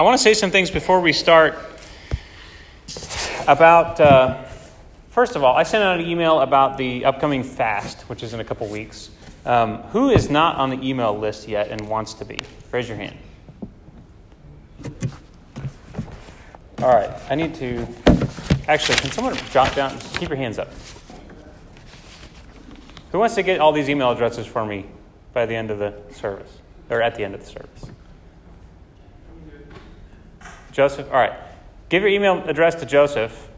I want to say some things before we start about. Uh, first of all, I sent out an email about the upcoming fast, which is in a couple weeks. Um, who is not on the email list yet and wants to be? Raise your hand. All right, I need to. Actually, can someone jot down? Keep your hands up. Who wants to get all these email addresses for me by the end of the service, or at the end of the service? Joseph? All right. Give your email address to Joseph,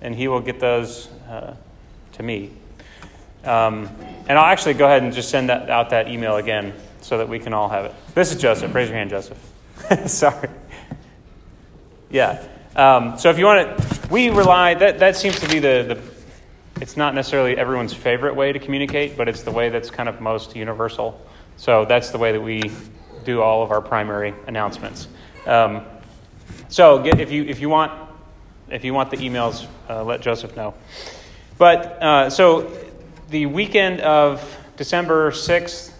and he will get those uh, to me. Um, and I'll actually go ahead and just send that, out that email again so that we can all have it. This is Joseph. Raise your hand, Joseph. Sorry. Yeah. Um, so if you want to, we rely, that, that seems to be the, the, it's not necessarily everyone's favorite way to communicate, but it's the way that's kind of most universal. So that's the way that we do all of our primary announcements. Um, so get, if you if you want if you want the emails, uh, let Joseph know. But uh, so the weekend of December sixth,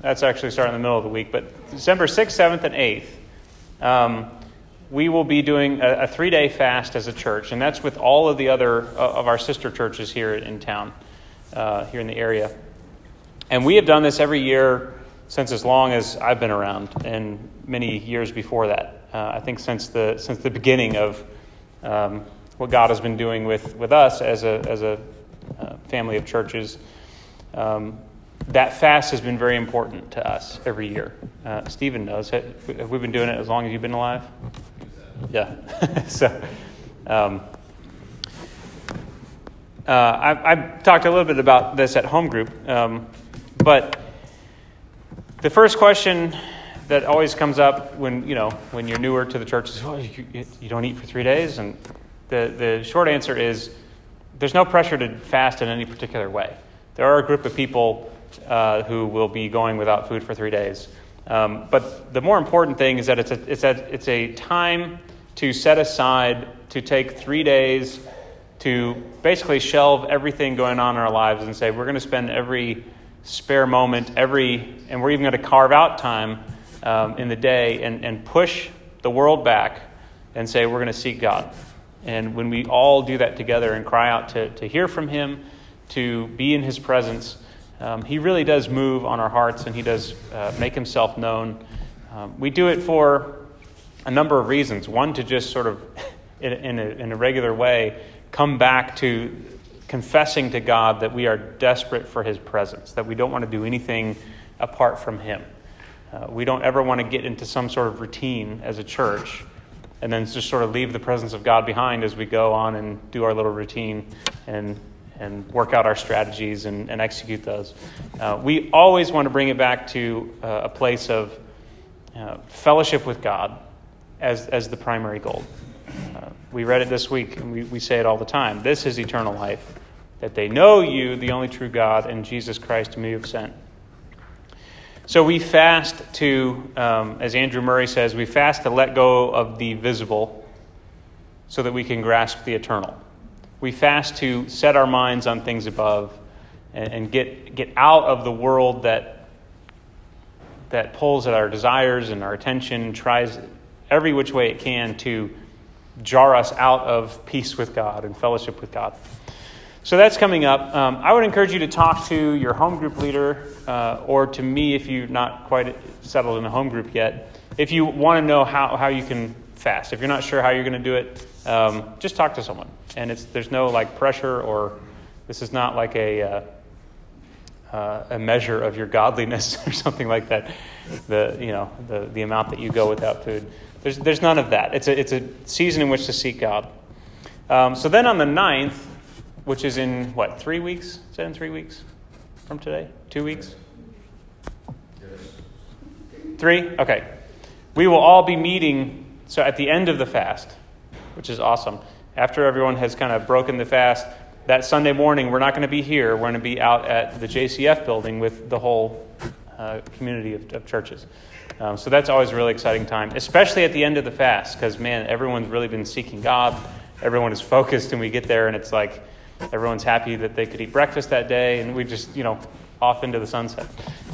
that's actually starting in the middle of the week, but December sixth, seventh, and eighth, um, we will be doing a, a three day fast as a church, and that's with all of the other uh, of our sister churches here in town, uh, here in the area. And we have done this every year since as long as I've been around, and many years before that uh, I think since the since the beginning of um, what God has been doing with, with us as a as a uh, family of churches. Um, that fast has been very important to us every year. Uh, Stephen knows. Have we been doing it as long as you've been alive? Yeah. so. Um, uh, I, have talked a little bit about this at home group, um, but the first question that always comes up when you know when you're newer to the church is, oh, you, you don't eat for three days, and the the short answer is there's no pressure to fast in any particular way. There are a group of people uh, who will be going without food for three days, um, but the more important thing is that it's a it's a it's a time to set aside to take three days to basically shelve everything going on in our lives and say we're going to spend every spare moment, every, and we're even going to carve out time um, in the day and, and push the world back and say, we're going to seek God. And when we all do that together and cry out to, to hear from Him, to be in His presence, um, He really does move on our hearts and He does uh, make Himself known. Um, we do it for a number of reasons. One, to just sort of, in, in, a, in a regular way, come back to confessing to God that we are desperate for His presence, that we don't want to do anything apart from Him. Uh, we don't ever want to get into some sort of routine as a church and then just sort of leave the presence of God behind as we go on and do our little routine and, and work out our strategies and, and execute those. Uh, we always want to bring it back to uh, a place of uh, fellowship with God as, as the primary goal. Uh, we read it this week and we, we say it all the time. This is eternal life, that they know you, the only true God, and Jesus Christ, whom you have sent. So we fast to, um, as Andrew Murray says, we fast to let go of the visible so that we can grasp the eternal. We fast to set our minds on things above and, and get, get out of the world that, that pulls at our desires and our attention, tries every which way it can to jar us out of peace with God and fellowship with God. So that's coming up. Um, I would encourage you to talk to your home group leader uh, or to me if you're not quite settled in a home group yet. If you want to know how, how you can fast, if you're not sure how you're going to do it, um, just talk to someone. And it's, there's no like pressure or this is not like a, uh, uh, a measure of your godliness or something like that. The, you know, the, the amount that you go without food. There's, there's none of that. It's a, it's a season in which to seek God. Um, so then on the ninth, which is in what, three weeks? Is that in three weeks from today? Two weeks? Three? Okay. We will all be meeting, so at the end of the fast, which is awesome. After everyone has kind of broken the fast, that Sunday morning, we're not going to be here. We're going to be out at the JCF building with the whole uh, community of, of churches. Um, so that's always a really exciting time, especially at the end of the fast, because man, everyone's really been seeking God. Everyone is focused, and we get there, and it's like, everyone's happy that they could eat breakfast that day, and we just, you know, off into the sunset.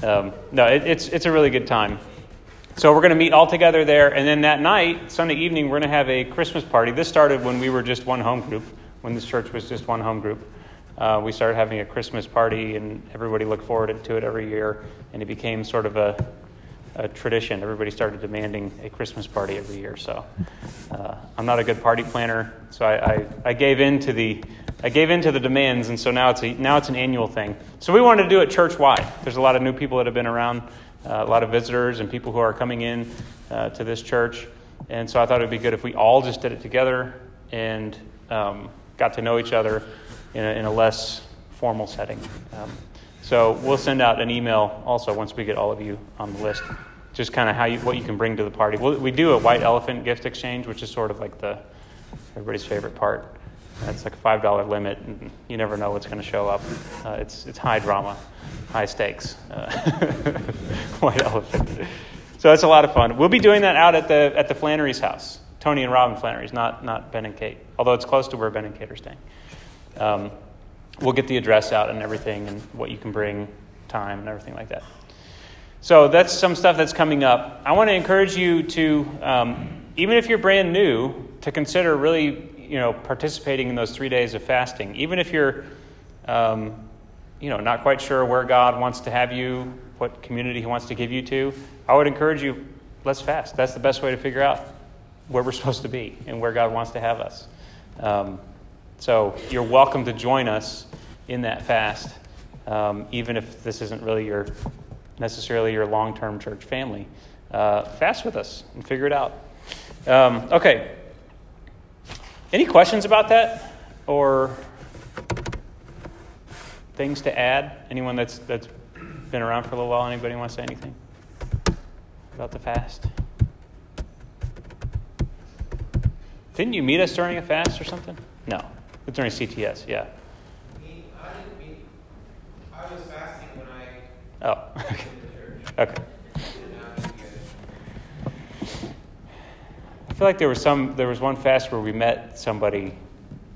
Um, no, it, it's, it's a really good time. so we're going to meet all together there, and then that night, Sunday evening, we're going to have a Christmas party. This started when we were just one home group, when this church was just one home group. Uh, we started having a Christmas party, and everybody looked forward to it every year, and it became sort of a, a tradition. Everybody started demanding a Christmas party every year. So uh, I'm not a good party planner, so I, I, I gave in to the I gave in to the demands, and so now it's a, now it's an annual thing. So we wanted to do it church wide. There's a lot of new people that have been around uh, a lot of visitors and people who are coming in uh, to this church. And so I thought it would be good if we all just did it together and um, got to know each other in a, in a less formal setting. Um, so we'll send out an email also once we get all of you on the list, just kind of how you, what you can bring to the party. We'll, we do a white elephant gift exchange, which is sort of like the everybody's favorite part. That's like a five dollar limit, and you never know what's going to show up. Uh, it's it's high drama, high stakes. Uh, white elephant. So that's a lot of fun. We'll be doing that out at the at the Flannery's house, Tony and Robin Flannery's, not not Ben and Kate. Although it's close to where Ben and Kate are staying. Um, we'll get the address out and everything, and what you can bring, time, and everything like that. So that's some stuff that's coming up. I want to encourage you to, um, even if you're brand new, to consider really you know, participating in those three days of fasting, even if you're, um, you know, not quite sure where God wants to have you, what community He wants to give you to, I would encourage you, let's fast. That's the best way to figure out where we're supposed to be and where God wants to have us. Um, so you're welcome to join us in that fast, um, even if this isn't really your necessarily your long-term church family. Uh, fast with us and figure it out. Um, okay, any questions about that? Or things to add? Anyone that's, that's been around for a little while? Anybody want to say anything about the fast? Didn't you meet us during a fast or something? No. It's during CTS, yeah. I was fasting when I. Oh, okay. okay. I feel like there was some there was one fast where we met somebody,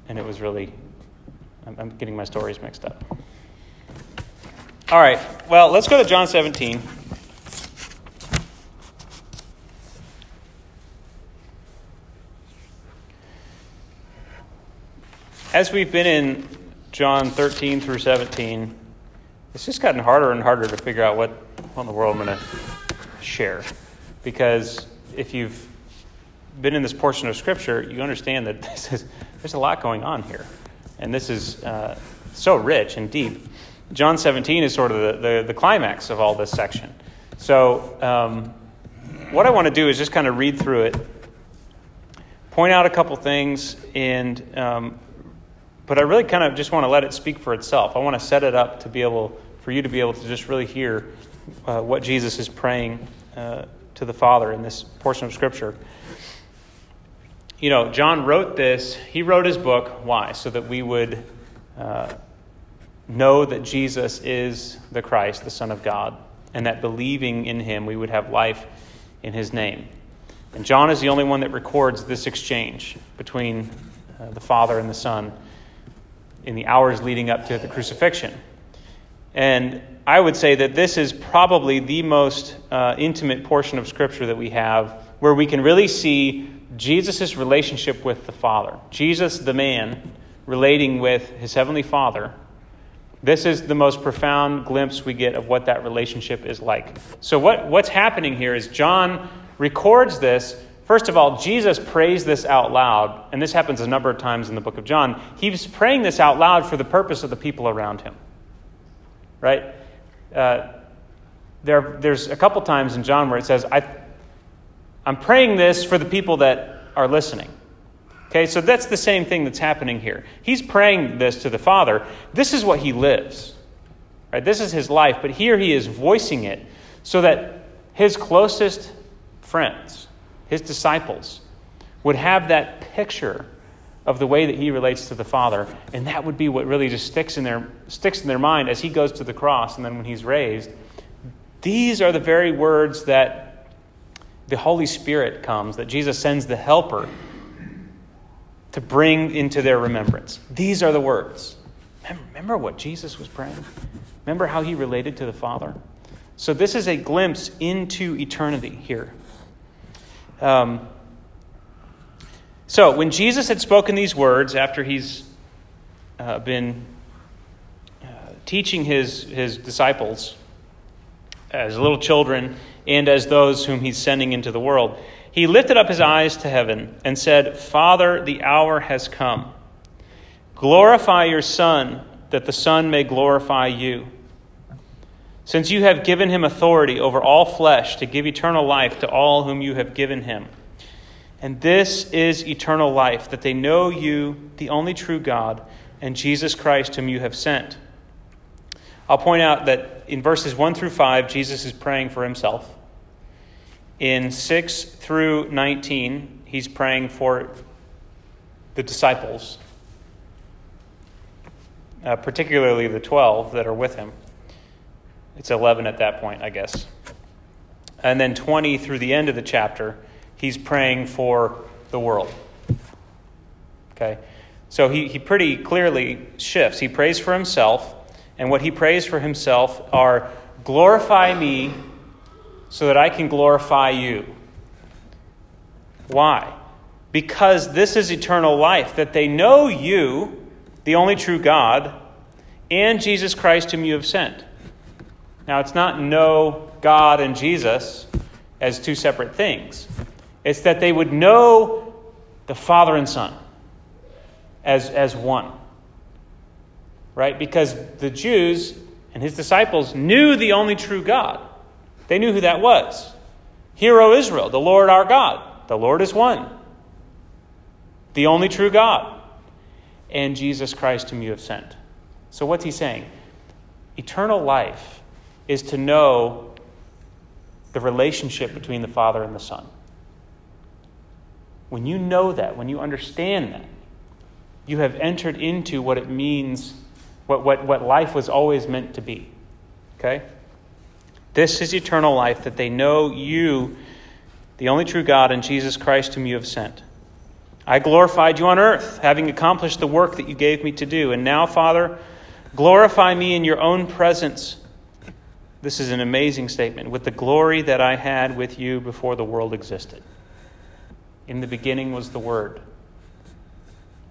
and it was really. I'm, I'm getting my stories mixed up. All right. Well, let's go to John 17. As we've been in John 13 through 17, it's just gotten harder and harder to figure out what, what in the world I'm going to share. Because if you've been in this portion of Scripture, you understand that this is, there's a lot going on here. And this is uh, so rich and deep. John 17 is sort of the, the, the climax of all this section. So, um, what I want to do is just kind of read through it, point out a couple things, and um, but I really kind of just want to let it speak for itself. I want to set it up to be able for you to be able to just really hear uh, what Jesus is praying uh, to the Father in this portion of Scripture you know, John wrote this, he wrote his book. Why? So that we would uh, know that Jesus is the Christ, the Son of God, and that believing in him, we would have life in his name. And John is the only one that records this exchange between uh, the Father and the Son in the hours leading up to the crucifixion. And I would say that this is probably the most uh, intimate portion of Scripture that we have where we can really see Jesus' relationship with the Father. Jesus, the man, relating with his heavenly Father. This is the most profound glimpse we get of what that relationship is like. So, what, what's happening here is John records this. First of all, Jesus prays this out loud, and this happens a number of times in the book of John. He's praying this out loud for the purpose of the people around him. Right? Uh, there, there's a couple times in John where it says, I, I'm praying this for the people that are listening. Okay, so that's the same thing that's happening here. He's praying this to the Father. This is what he lives. Right? This is his life, but here he is voicing it so that his closest friends, his disciples, would have that picture of the way that he relates to the Father, and that would be what really just sticks in their sticks in their mind as he goes to the cross and then when he's raised. These are the very words that the Holy Spirit comes, that Jesus sends the Helper to bring into their remembrance. These are the words. Remember what Jesus was praying? Remember how he related to the Father? So, this is a glimpse into eternity here. Um, so, when Jesus had spoken these words after he's uh, been uh, teaching his, his disciples as little children and as those whom he's sending into the world, he lifted up his eyes to heaven and said, Father, the hour has come. Glorify your Son, that the Son may glorify you. Since you have given him authority over all flesh to give eternal life to all whom you have given him. And this is eternal life, that they know you, the only true God, and Jesus Christ, whom you have sent. I'll point out that in verses 1 through 5, Jesus is praying for himself. In 6 through 19, he's praying for the disciples, uh, particularly the 12 that are with him. It's 11 at that point, I guess. And then 20 through the end of the chapter, he's praying for the world. Okay? So he, he pretty clearly shifts. He prays for himself, and what he prays for himself are glorify me so that I can glorify you. Why? Because this is eternal life, that they know you, the only true God, and Jesus Christ, whom you have sent. Now, it's not know God and Jesus as two separate things. It's that they would know the Father and Son as, as one. Right? Because the Jews and his disciples knew the only true God. They knew who that was. Hear, O Israel, the Lord our God. The Lord is one. The only true God. And Jesus Christ, whom you have sent. So, what's he saying? Eternal life is to know the relationship between the Father and the Son. When you know that, when you understand that, you have entered into what it means, what, what, what life was always meant to be. Okay? This is eternal life, that they know you, the only true God, and Jesus Christ, whom you have sent. I glorified you on earth, having accomplished the work that you gave me to do. And now, Father, glorify me in your own presence. This is an amazing statement. With the glory that I had with you before the world existed. In the beginning was the Word.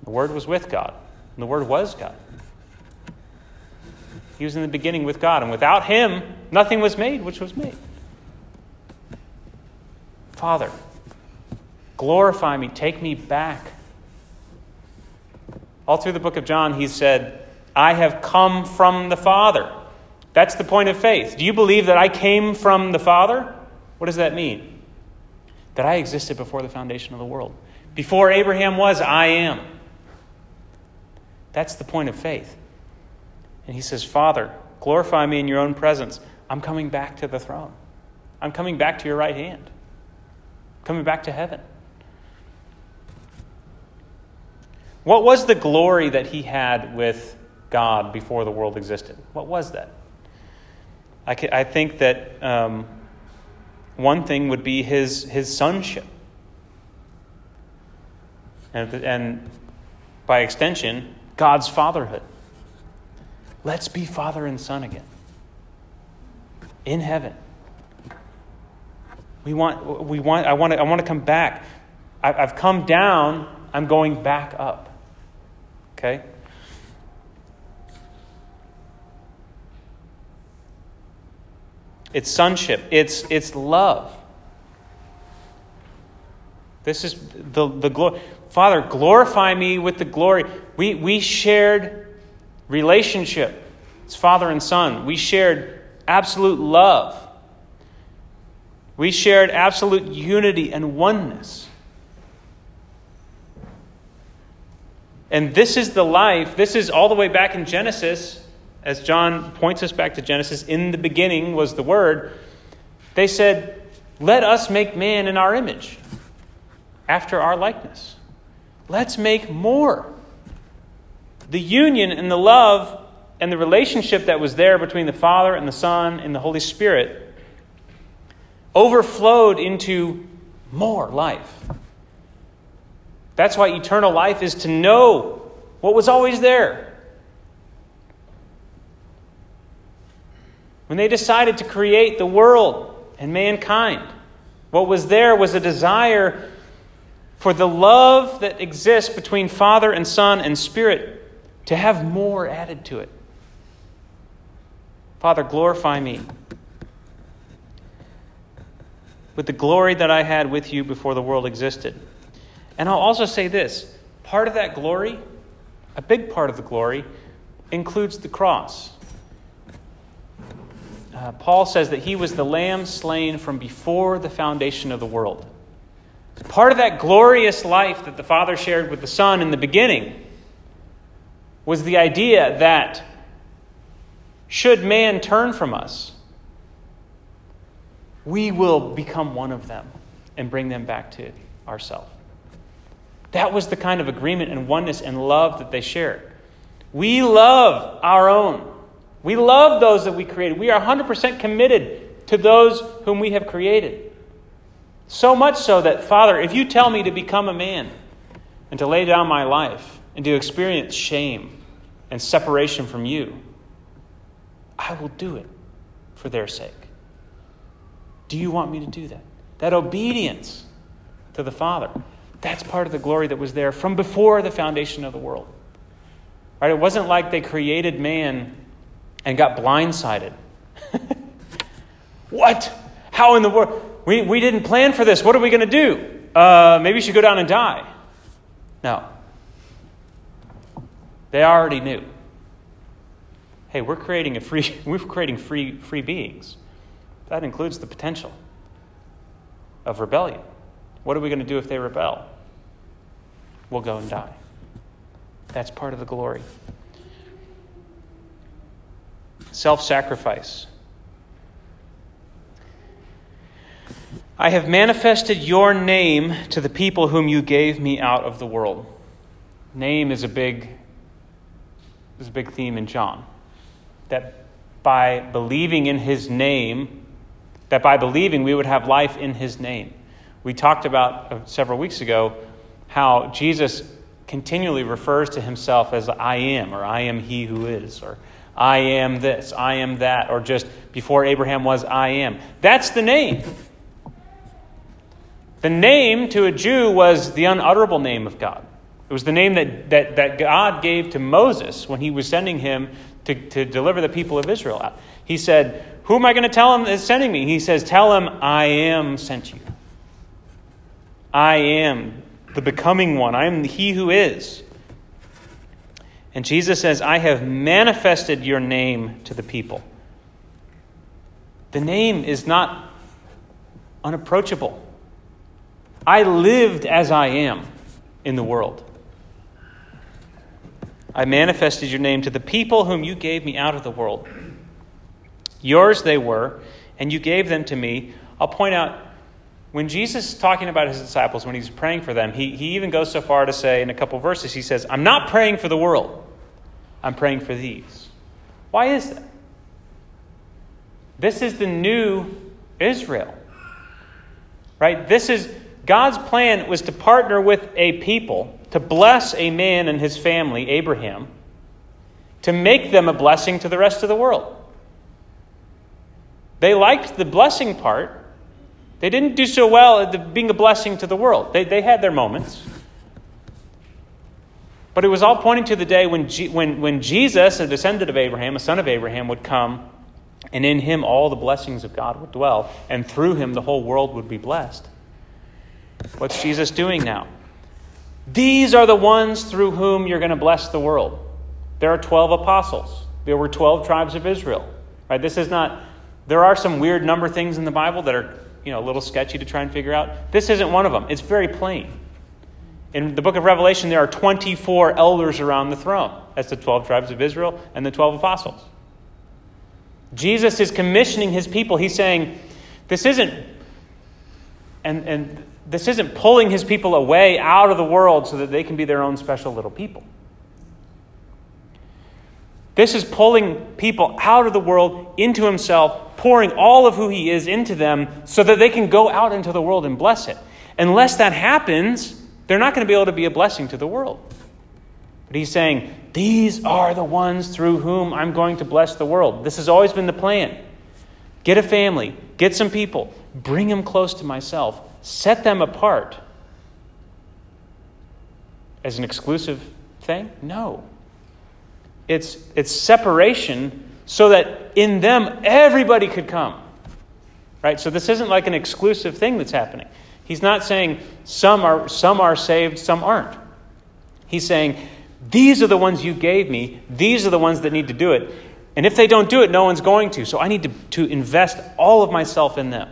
The Word was with God, and the Word was God. He was in the beginning with God, and without Him, nothing was made which was made. Father, glorify me, take me back. All through the book of John, he said, I have come from the Father. That's the point of faith. Do you believe that I came from the Father? What does that mean? That I existed before the foundation of the world. Before Abraham was, I am. That's the point of faith. And he says, Father, glorify me in your own presence. I'm coming back to the throne. I'm coming back to your right hand. I'm coming back to heaven. What was the glory that he had with God before the world existed? What was that? I, I think that um, one thing would be his, his sonship. And, and by extension, God's fatherhood. Let's be father and son again in heaven. We want, we want, I, want to, I want to come back. I've come down, I'm going back up. Okay? It's sonship, it's, it's love. This is the, the glory. Father, glorify me with the glory. We, we shared relationship. It's father and son. We shared absolute love. We shared absolute unity and oneness. And this is the life, this is all the way back in Genesis, as John points us back to Genesis. In the beginning was the Word. They said, Let us make man in our image, after our likeness. Let's make more. The union and the love and the relationship that was there between the Father and the Son and the Holy Spirit overflowed into more life. That's why eternal life is to know what was always there. When they decided to create the world and mankind, what was there was a desire for the love that exists between Father and Son and Spirit to have more added to it. Father, glorify me with the glory that I had with you before the world existed. And I'll also say this part of that glory, a big part of the glory, includes the cross. Uh, Paul says that he was the lamb slain from before the foundation of the world. Part of that glorious life that the Father shared with the Son in the beginning was the idea that should man turn from us, we will become one of them and bring them back to ourselves. That was the kind of agreement and oneness and love that they shared. We love our own. We love those that we created. We are 100% committed to those whom we have created. So much so that, Father, if you tell me to become a man and to lay down my life and to experience shame and separation from you, I will do it for their sake. Do you want me to do that? That obedience to the Father, that's part of the glory that was there from before the foundation of the world. Right? It wasn't like they created man and got blindsided. what? How in the world? We, we didn't plan for this. What are we going to do? Uh, maybe you should go down and die. No. They already knew. Hey, we're creating a free we're creating free free beings. That includes the potential of rebellion. What are we going to do if they rebel? We'll go and die. That's part of the glory. Self sacrifice. I have manifested your name to the people whom you gave me out of the world. Name is a big is a big theme in John. That by believing in his name, that by believing we would have life in his name. We talked about uh, several weeks ago how Jesus continually refers to himself as I am, or I am he who is, or I am this, I am that, or just before Abraham was, I am. That's the name. The name to a Jew was the unutterable name of God. It was the name that, that, that God gave to Moses when he was sending him to, to deliver the people of Israel out. He said, Who am I going to tell him is sending me? He says, Tell him, I am sent you. I am the becoming one. I am he who is. And Jesus says, I have manifested your name to the people. The name is not unapproachable. I lived as I am in the world. I manifested your name to the people whom you gave me out of the world. Yours they were, and you gave them to me. I'll point out when Jesus is talking about his disciples, when he's praying for them, he, he even goes so far to say in a couple verses, he says, I'm not praying for the world, I'm praying for these. Why is that? This is the new Israel. Right? This is God's plan was to partner with a people to bless a man and his family, Abraham, to make them a blessing to the rest of the world. They liked the blessing part. They didn't do so well at the, being a blessing to the world. They, they had their moments. But it was all pointing to the day when, G, when, when Jesus, a descendant of Abraham, a son of Abraham, would come, and in him all the blessings of God would dwell, and through him the whole world would be blessed. What's Jesus doing now? These are the ones through whom you're going to bless the world. There are 12 apostles. There were 12 tribes of Israel. Right? This is not there are some weird number things in the Bible that are, you know, a little sketchy to try and figure out. This isn't one of them. It's very plain. In the book of Revelation, there are 24 elders around the throne. That's the 12 tribes of Israel and the 12 apostles. Jesus is commissioning his people. He's saying, this isn't, and, and this isn't pulling his people away out of the world so that they can be their own special little people. This is pulling people out of the world into himself, pouring all of who he is into them so that they can go out into the world and bless it. Unless that happens, they're not going to be able to be a blessing to the world. But he's saying, These are the ones through whom I'm going to bless the world. This has always been the plan. Get a family, get some people, bring them close to myself, set them apart. As an exclusive thing? No. It's, it's separation so that in them everybody could come. Right? So this isn't like an exclusive thing that's happening. He's not saying some are, some are saved, some aren't. He's saying, these are the ones you gave me, these are the ones that need to do it. And if they don't do it, no one's going to. So I need to, to invest all of myself in them.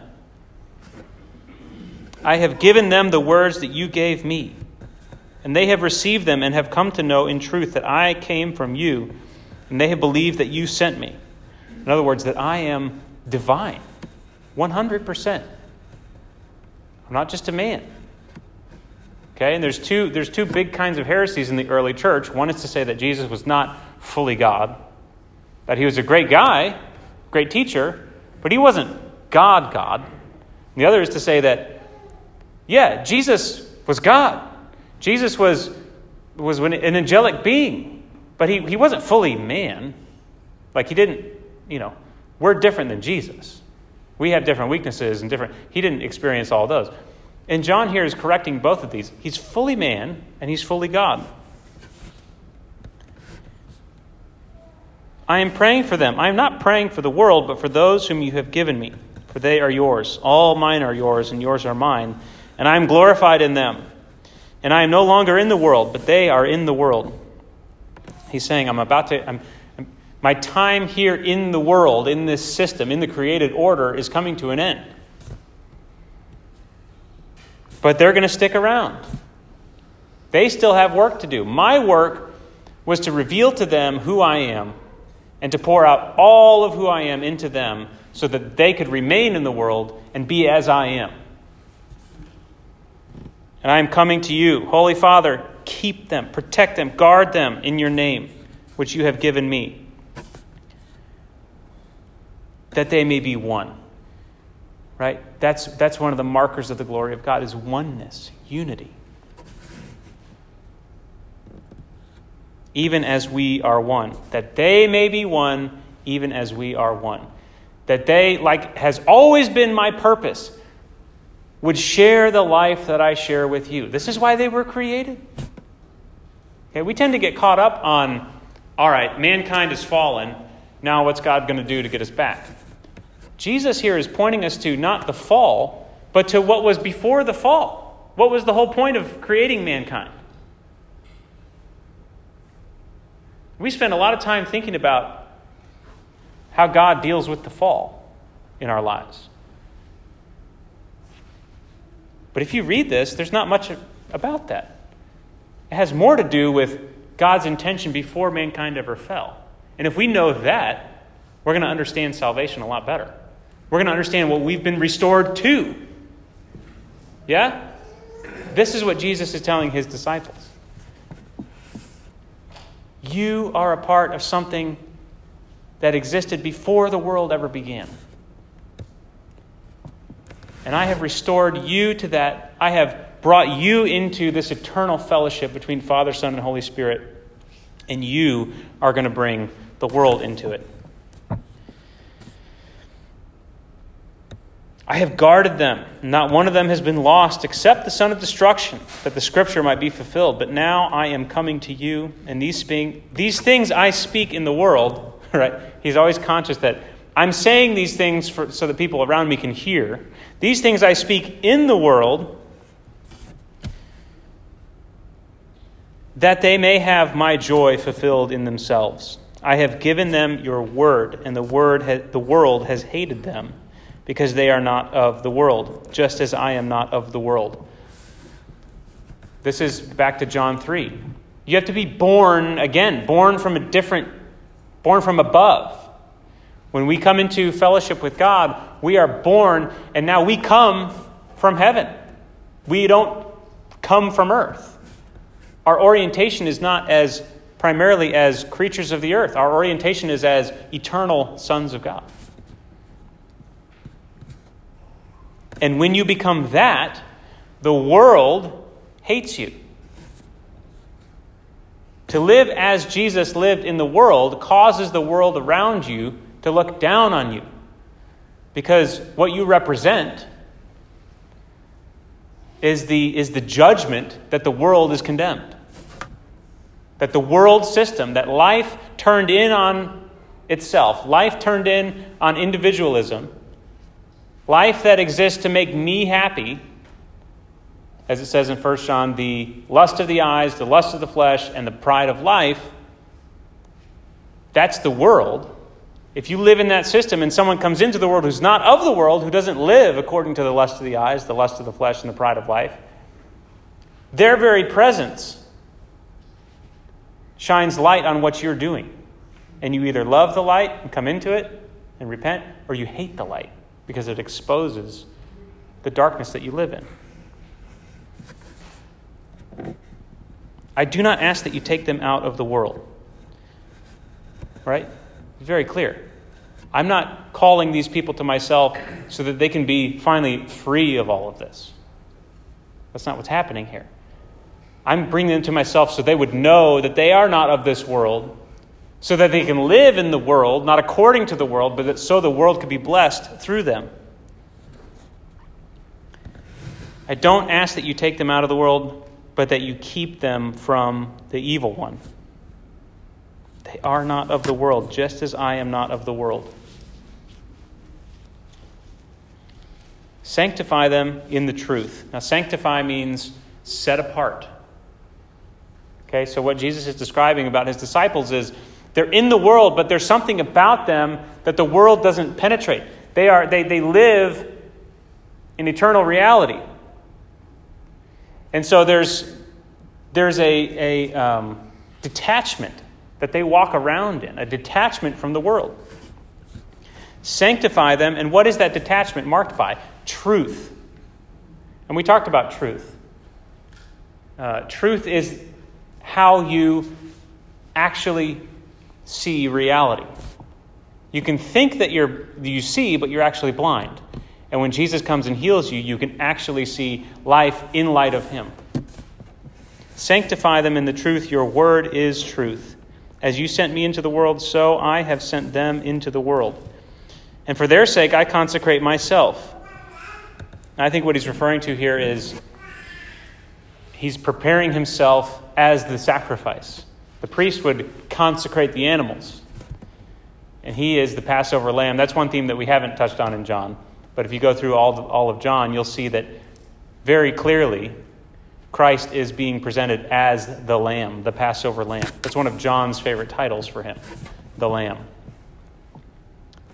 I have given them the words that you gave me, and they have received them and have come to know in truth that I came from you, and they have believed that you sent me. In other words, that I am divine, 100%. I'm not just a man. Okay, and there's two, there's two big kinds of heresies in the early church. One is to say that Jesus was not fully God, that he was a great guy, great teacher, but he wasn't God, God. And the other is to say that, yeah, Jesus was God. Jesus was, was an angelic being, but he, he wasn't fully man. Like he didn't, you know, we're different than Jesus. We have different weaknesses and different, he didn't experience all those. And John here is correcting both of these. He's fully man and he's fully God. I am praying for them. I am not praying for the world, but for those whom you have given me, for they are yours. All mine are yours, and yours are mine, and I am glorified in them. And I am no longer in the world, but they are in the world. He's saying, I'm about to, I'm, my time here in the world, in this system, in the created order, is coming to an end. But they're going to stick around. They still have work to do. My work was to reveal to them who I am and to pour out all of who I am into them so that they could remain in the world and be as I am. And I am coming to you. Holy Father, keep them, protect them, guard them in your name, which you have given me, that they may be one. Right? That's, that's one of the markers of the glory of God is oneness, unity. even as we are one, that they may be one, even as we are one. That they, like has always been my purpose, would share the life that I share with you. This is why they were created. Okay, we tend to get caught up on, all right, mankind has fallen. Now, what's God going to do to get us back? Jesus here is pointing us to not the fall, but to what was before the fall. What was the whole point of creating mankind? We spend a lot of time thinking about how God deals with the fall in our lives. But if you read this, there's not much about that. It has more to do with God's intention before mankind ever fell. And if we know that, we're going to understand salvation a lot better. We're going to understand what we've been restored to. Yeah? This is what Jesus is telling his disciples. You are a part of something that existed before the world ever began. And I have restored you to that. I have brought you into this eternal fellowship between Father, Son, and Holy Spirit. And you are going to bring the world into it. I have guarded them. Not one of them has been lost except the son of destruction, that the scripture might be fulfilled. But now I am coming to you, and these, being, these things I speak in the world. Right? He's always conscious that I'm saying these things for, so that people around me can hear. These things I speak in the world, that they may have my joy fulfilled in themselves. I have given them your word, and the, word ha- the world has hated them because they are not of the world, just as I am not of the world. This is back to John 3. You have to be born again, born from a different, born from above. When we come into fellowship with God, we are born, and now we come from heaven. We don't come from earth. Our orientation is not as primarily as creatures of the earth, our orientation is as eternal sons of God. And when you become that, the world hates you. To live as Jesus lived in the world causes the world around you to look down on you. Because what you represent is the, is the judgment that the world is condemned. That the world system, that life turned in on itself, life turned in on individualism, life that exists to make me happy, as it says in 1 John, the lust of the eyes, the lust of the flesh, and the pride of life, that's the world. If you live in that system and someone comes into the world who's not of the world, who doesn't live according to the lust of the eyes, the lust of the flesh, and the pride of life, their very presence shines light on what you're doing. And you either love the light and come into it and repent, or you hate the light because it exposes the darkness that you live in. I do not ask that you take them out of the world. Right? Very clear. I'm not calling these people to myself so that they can be finally free of all of this. That's not what's happening here. I'm bringing them to myself so they would know that they are not of this world, so that they can live in the world, not according to the world, but that so the world could be blessed through them. I don't ask that you take them out of the world, but that you keep them from the evil one. They are not of the world, just as I am not of the world. Sanctify them in the truth. Now, sanctify means set apart. Okay, so what Jesus is describing about his disciples is they're in the world, but there's something about them that the world doesn't penetrate. They, are, they, they live in eternal reality. And so there's, there's a, a um, detachment that they walk around in, a detachment from the world. Sanctify them, and what is that detachment marked by? Truth. And we talked about truth. Uh, truth is how you actually see reality. You can think that you're, you see, but you're actually blind. And when Jesus comes and heals you, you can actually see life in light of Him. Sanctify them in the truth. Your word is truth. As you sent me into the world, so I have sent them into the world. And for their sake, I consecrate myself. I think what he's referring to here is he's preparing himself as the sacrifice. The priest would consecrate the animals, and he is the Passover lamb. That's one theme that we haven't touched on in John. But if you go through all, all of John, you'll see that very clearly Christ is being presented as the Lamb, the Passover Lamb. That's one of John's favorite titles for him, the Lamb.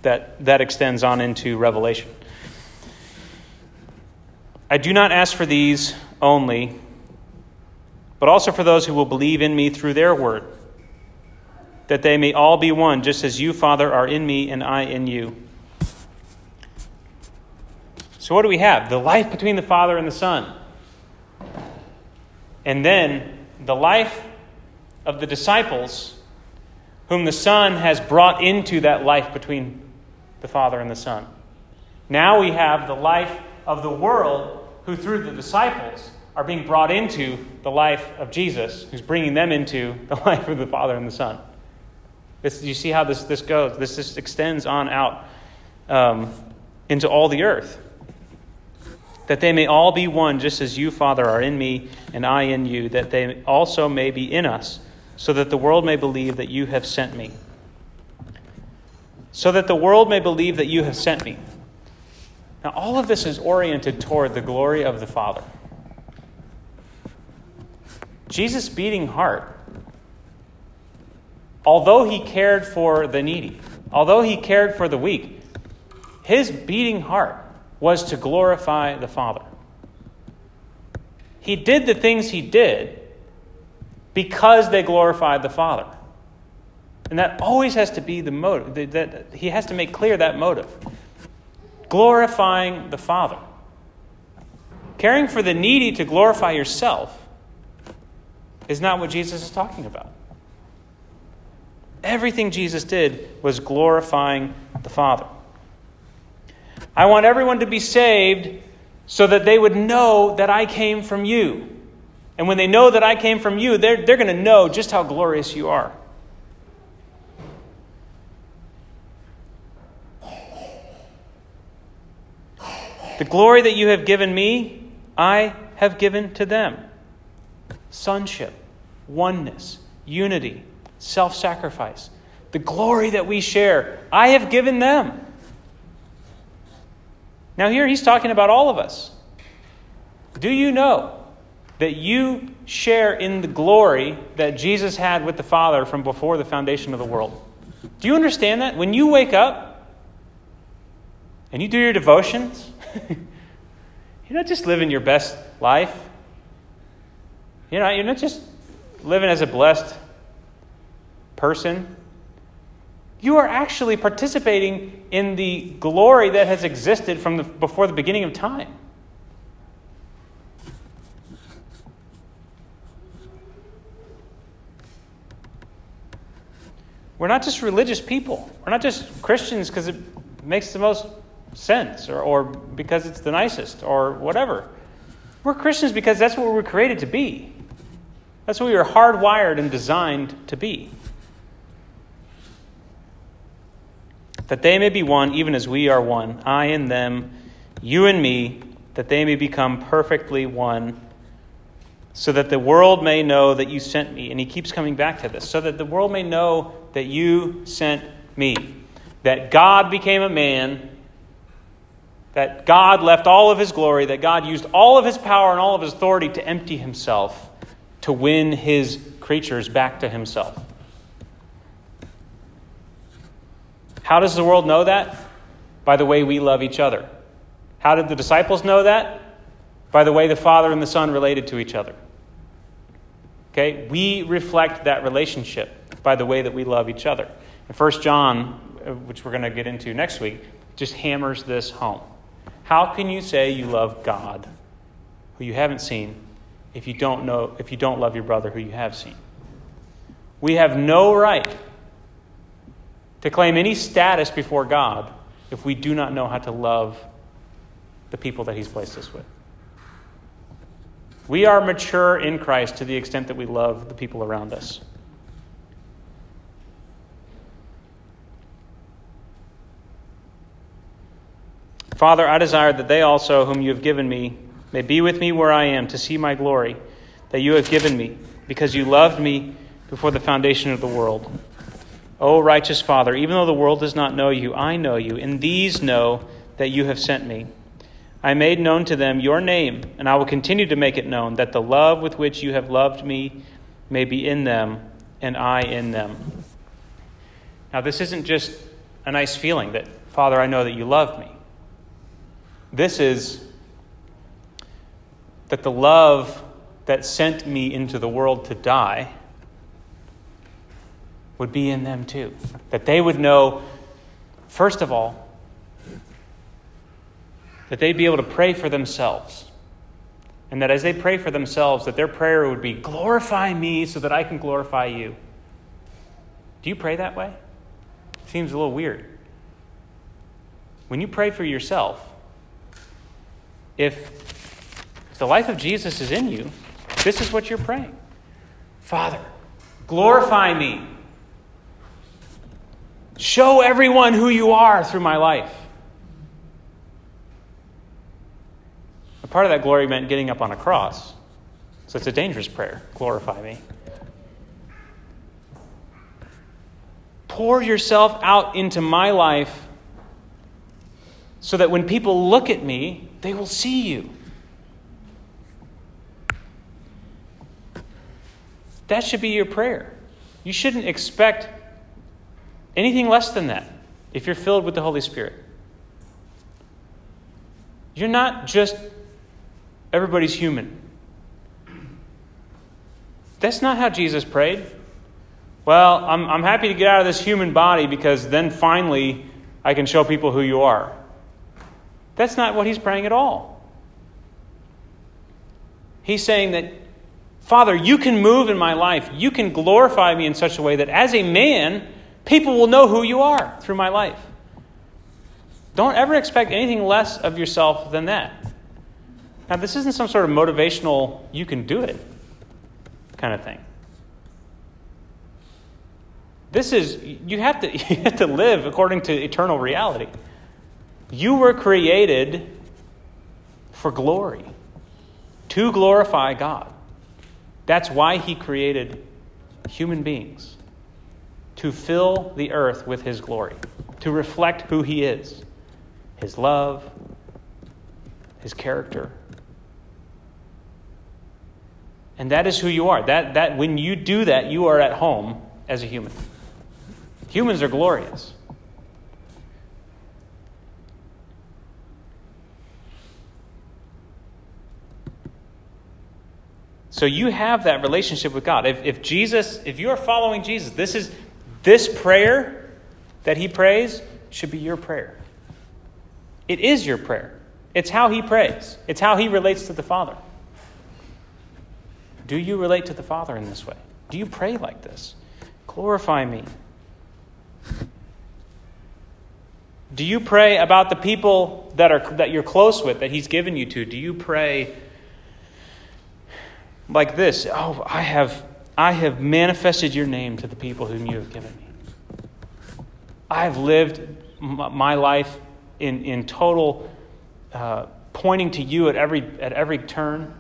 That, that extends on into Revelation. I do not ask for these only, but also for those who will believe in me through their word, that they may all be one, just as you, Father, are in me and I in you. So, what do we have? The life between the Father and the Son. And then the life of the disciples, whom the Son has brought into that life between the Father and the Son. Now we have the life of the world who, through the disciples, are being brought into the life of Jesus, who's bringing them into the life of the Father and the Son. This, you see how this, this goes? This just extends on out um, into all the earth. That they may all be one, just as you, Father, are in me and I in you, that they also may be in us, so that the world may believe that you have sent me. So that the world may believe that you have sent me. Now, all of this is oriented toward the glory of the Father. Jesus' beating heart, although he cared for the needy, although he cared for the weak, his beating heart was to glorify the Father. He did the things he did because they glorified the Father. And that always has to be the motive. That he has to make clear that motive glorifying the Father. Caring for the needy to glorify yourself is not what Jesus is talking about. Everything Jesus did was glorifying the Father. I want everyone to be saved so that they would know that I came from you. And when they know that I came from you, they're, they're going to know just how glorious you are. The glory that you have given me, I have given to them. Sonship, oneness, unity, self sacrifice. The glory that we share, I have given them. Now, here he's talking about all of us. Do you know that you share in the glory that Jesus had with the Father from before the foundation of the world? Do you understand that? When you wake up and you do your devotions, you're not just living your best life. You're not, you're not just living as a blessed person. You are actually participating in the glory that has existed from the, before the beginning of time. We're not just religious people. We're not just Christians because it makes the most sense or, or because it's the nicest or whatever. We're Christians because that's what we were created to be. That's what we were hardwired and designed to be. That they may be one, even as we are one, I and them, you and me, that they may become perfectly one so that the world may know that you sent me. And he keeps coming back to this. So that the world may know that you sent me. That God became a man. That God left all of his glory. That God used all of his power and all of his authority to empty himself to win his creatures back to himself. How does the world know that? By the way we love each other. How did the disciples know that? by the way the Father and the Son related to each other. Okay? We reflect that relationship by the way that we love each other. And 1 John, uh, which we're going to get into next week, just hammers this home. How can you say you love God who you haven't seen if you don't know if you don't love your brother who you have seen? We have no right to claim any status before God if we do not know how to love the people that he's placed us with. We are mature in Christ to the extent that we love the people around us. Father, I desire that they also, whom you have given me, may be with me where I am to see my glory that you have given me, because you loved me before the foundation of the world. O righteous Father, even though the world does not know you, I know you, and these know that you have sent me. I made known to them your name, and I will continue to make it known, that the love with which you have loved me may be in them, and I in them. Now, this isn't just a nice feeling that, Father, I know that you love me. This is that the love that sent me into the world to die would be in them too. That they would know, first of all, that they'd be able to pray for themselves. And that as they pray for themselves, that their prayer would be, glorify me so that I can glorify you. Do you pray that way? Seems a little weird. When you pray for yourself, if, if the life of Jesus is in you, this is what you're praying Father, glorify me. Show everyone who you are through my life. A part of that glory meant getting up on a cross. So it's a dangerous prayer. Glorify me. Pour yourself out into my life so that when people look at me, they will see you. That should be your prayer. You shouldn't expect anything less than that if you're filled with the Holy Spirit. You're not just Everybody's human. That's not how Jesus prayed. Well, I'm, I'm happy to get out of this human body because then finally I can show people who you are. That's not what he's praying at all. He's saying that, Father, you can move in my life. You can glorify me in such a way that as a man, people will know who you are through my life. Don't ever expect anything less of yourself than that. Now, this isn't some sort of motivational, you can do it kind of thing. This is, you have to, you have to live according to eternal reality. You were created for glory, to glorify God. That's why he created human beings, to fill the earth with his glory, to reflect who he is, his love, his character. And that is who you are. That, that, when you do that, you are at home as a human. Humans are glorious. So you have that relationship with God. If, if Jesus, if you are following Jesus, this is this prayer that he prays should be your prayer. It is your prayer. It's how he prays. It's how he relates to the Father. Do you relate to the Father in this way? Do you pray like this? Glorify me. Do you pray about the people that are that you're close with that he's given you to? Do you pray like this, "Oh, I have I have manifested your name to the people whom you have given me. I have lived my life in in total uh, pointing to you at every at every turn.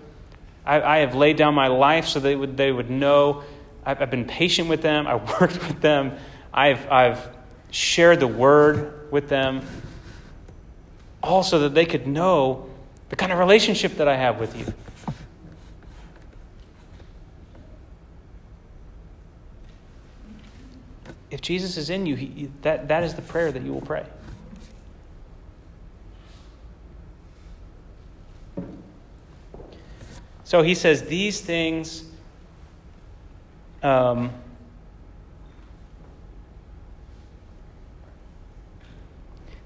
I, I, have laid down my life so they would they would know. I've, I've been patient with them. I worked with them. I've I've shared the word with them, all so that they could know the kind of relationship that I have with you. If Jesus is in you, he, that, that is the prayer that you will pray. So he says, These things. Um,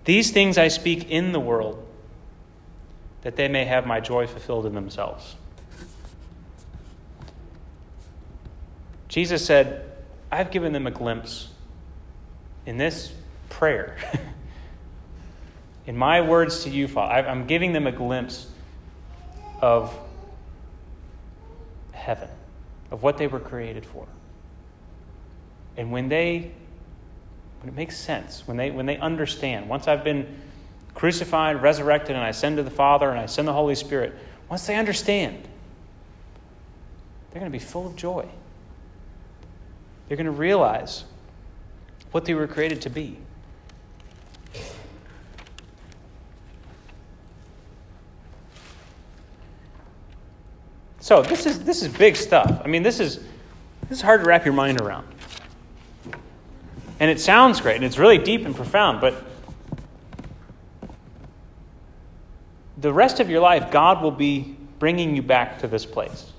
These things I speak in the world, that they may have my joy fulfilled in themselves. Jesus said, I've given them a glimpse in this prayer. in my words to you, Father, I'm giving them a glimpse of heaven, of what they were created for. And when they when it makes sense, when they when they understand, once I've been crucified, resurrected, and I send to the Father and I send the Holy Spirit, once they understand, they're going to be full of joy. They're going to realize what they were created to be. So this is this is big stuff. I mean, this is this is hard to wrap your mind around. And it sounds great, and it's really deep and profound, but the rest of your life, God will be bringing you back to this place.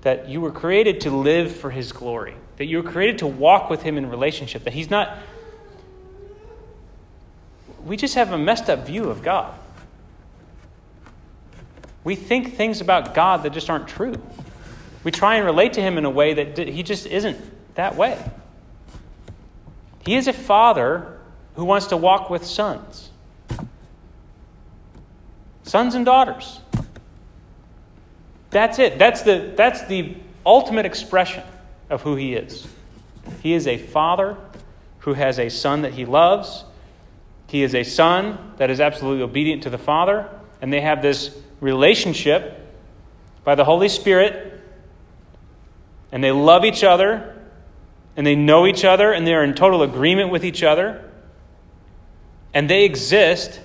That you were created to live for His glory, that you were created to walk with Him in relationship, that He's not. We just have a messed up view of God. We think things about God that just aren't true. We try and relate to Him in a way that He just isn't that way. He is a father who wants to walk with sons, sons and daughters. That's it. That's the, that's the ultimate expression of who He is. He is a father who has a son that he loves. He is a son that is absolutely obedient to the Father, and they have this relationship by the Holy Spirit, and they love each other, and they know each other, and they're in total agreement with each other, and they exist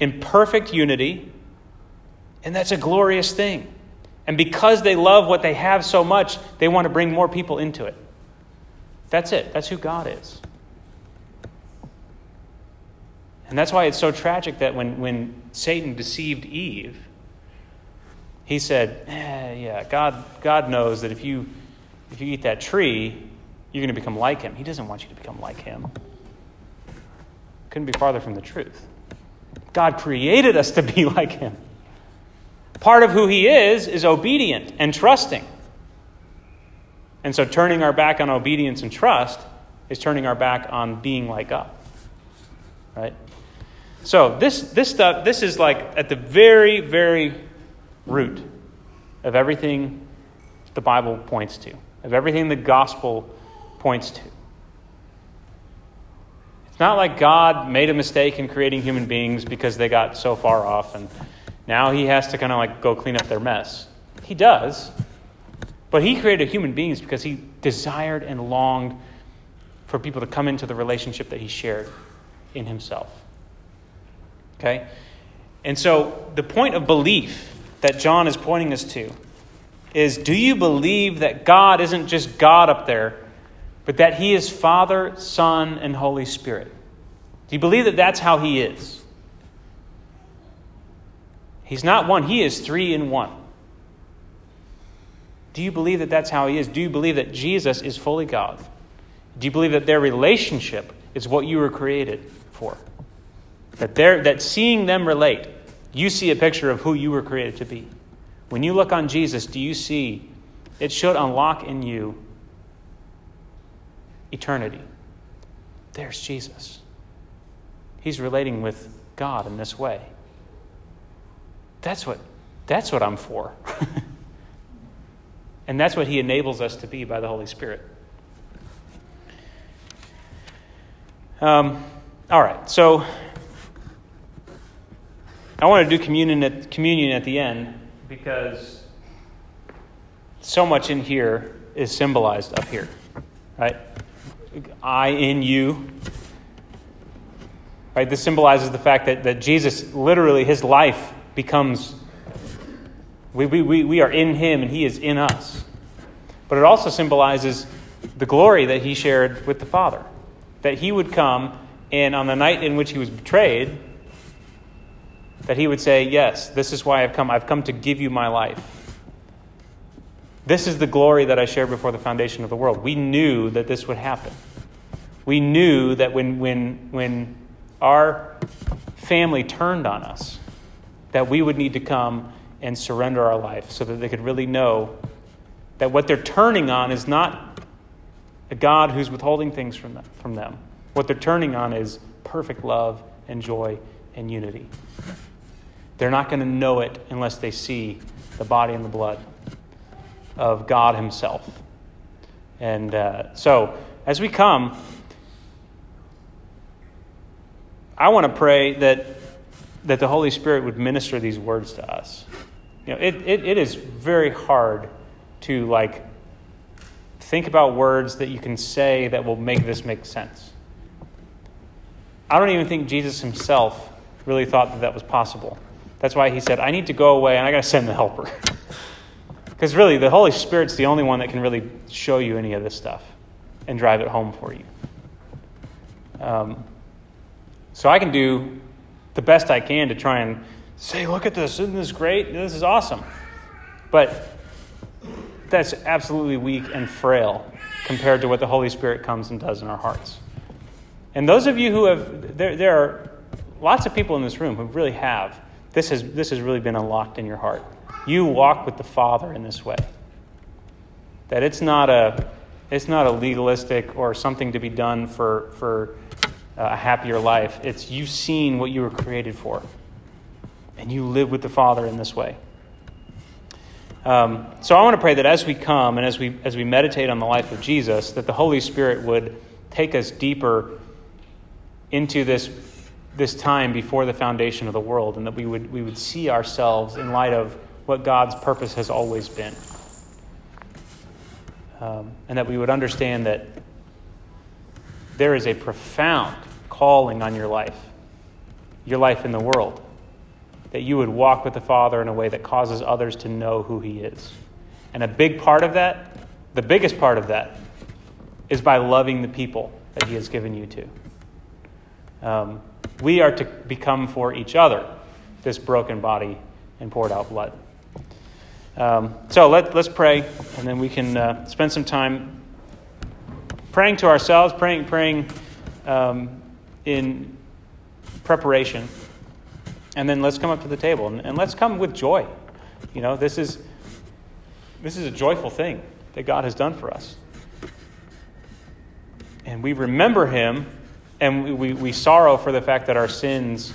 in perfect unity, and that's a glorious thing. And because they love what they have so much, they want to bring more people into it. That's it. That's who God is. And that's why it's so tragic that when, when Satan deceived Eve, he said, eh, Yeah, God, God knows that if you, if you eat that tree, you're going to become like him. He doesn't want you to become like him. Couldn't be farther from the truth. God created us to be like him. Part of who he is is obedient and trusting. And so turning our back on obedience and trust is turning our back on being like God. Right? So this this stuff this is like at the very very root of everything the Bible points to, of everything the gospel points to. It's not like God made a mistake in creating human beings because they got so far off and now he has to kind of like go clean up their mess. He does. But he created human beings because he desired and longed for people to come into the relationship that he shared in himself. Okay? And so the point of belief that John is pointing us to is do you believe that God isn't just God up there, but that he is Father, Son, and Holy Spirit? Do you believe that that's how he is? He's not one, he is three in one. Do you believe that that's how he is? Do you believe that Jesus is fully God? Do you believe that their relationship is what you were created for? That, that seeing them relate, you see a picture of who you were created to be. When you look on Jesus, do you see it should unlock in you eternity? There's Jesus. He's relating with God in this way. That's what, that's what I'm for. and that's what He enables us to be by the Holy Spirit. Um, all right, so I want to do communion at, communion at the end because so much in here is symbolized up here, right? I in you. Right? This symbolizes the fact that, that Jesus, literally, his life becomes, we, we, we are in him and he is in us. But it also symbolizes the glory that he shared with the Father. That he would come and on the night in which he was betrayed, that he would say, Yes, this is why I've come. I've come to give you my life. This is the glory that I shared before the foundation of the world. We knew that this would happen. We knew that when, when, when our family turned on us, that we would need to come and surrender our life so that they could really know that what they're turning on is not a God who's withholding things from them. From them. What they're turning on is perfect love and joy and unity. They're not going to know it unless they see the body and the blood of God Himself. And uh, so, as we come, I want to pray that that the Holy Spirit would minister these words to us. You know, it, it, it is very hard to like think about words that you can say that will make this make sense. I don't even think Jesus himself really thought that that was possible. That's why he said, I need to go away and I got to send the helper. Because really, the Holy Spirit's the only one that can really show you any of this stuff and drive it home for you. Um, so I can do the best I can to try and say, look at this, isn't this great? This is awesome. But that's absolutely weak and frail compared to what the Holy Spirit comes and does in our hearts. And those of you who have, there, there are lots of people in this room who really have. This has, this has really been unlocked in your heart. You walk with the Father in this way. That it's not a, it's not a legalistic or something to be done for, for a happier life. It's you've seen what you were created for, and you live with the Father in this way. Um, so I want to pray that as we come and as we as we meditate on the life of Jesus, that the Holy Spirit would take us deeper into this this time before the foundation of the world, and that we would we would see ourselves in light of what God's purpose has always been, um, and that we would understand that there is a profound calling on your life, your life in the world, that you would walk with the Father in a way that causes others to know who He is. And a big part of that, the biggest part of that, is by loving the people that He has given you to. Um, we are to become for each other this broken body and poured out blood. Um, so let, let's pray, and then we can uh, spend some time praying to ourselves, praying, praying um, in preparation. And then let's come up to the table and, and let's come with joy. You know, this is this is a joyful thing that God has done for us. And we remember him and we, we, we, sorrow for the fact that our sins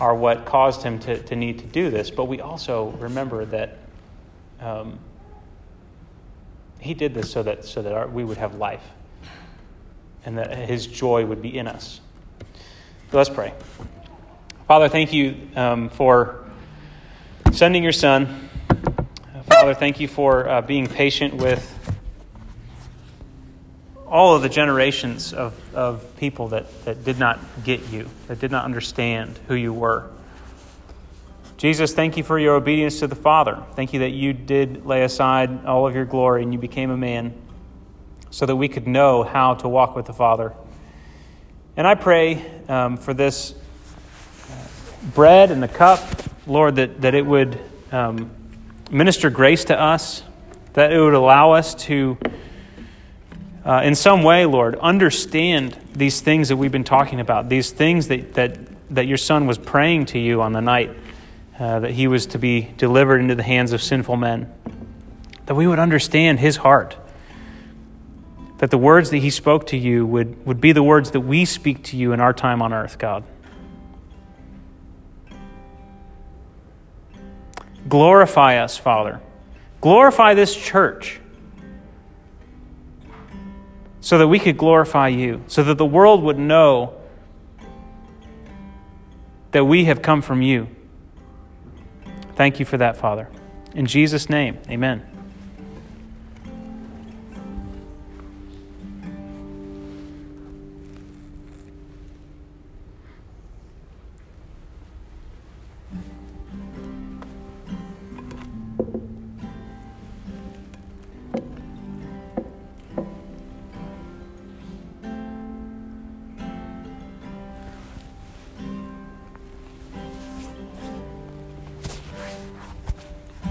are what caused him to, to need to do this, but we also remember that um, he did this so that, so that our, we would have life and that his joy would be in us. let's pray. Father, thank you um, for sending your son. Father, thank you for uh, being patient with all of the generations of, of people that, that did not get you, that did not understand who you were. Jesus, thank you for your obedience to the Father. Thank you that you did lay aside all of your glory and you became a man so that we could know how to walk with the Father. And I pray um, for this bread and the cup, Lord, that, that it would um, minister grace to us, that it would allow us to uh, in some way, Lord, understand these things that we've been talking about, these things that, that, that your son was praying to you on the night uh, that he was to be delivered into the hands of sinful men, that we would understand his heart, that the words that he spoke to you would, would be the words that we speak to you in our time on earth, God. Glorify us, Father. Glorify this church so that we could glorify you, so that the world would know that we have come from you. Thank you for that, Father. In Jesus' name, amen.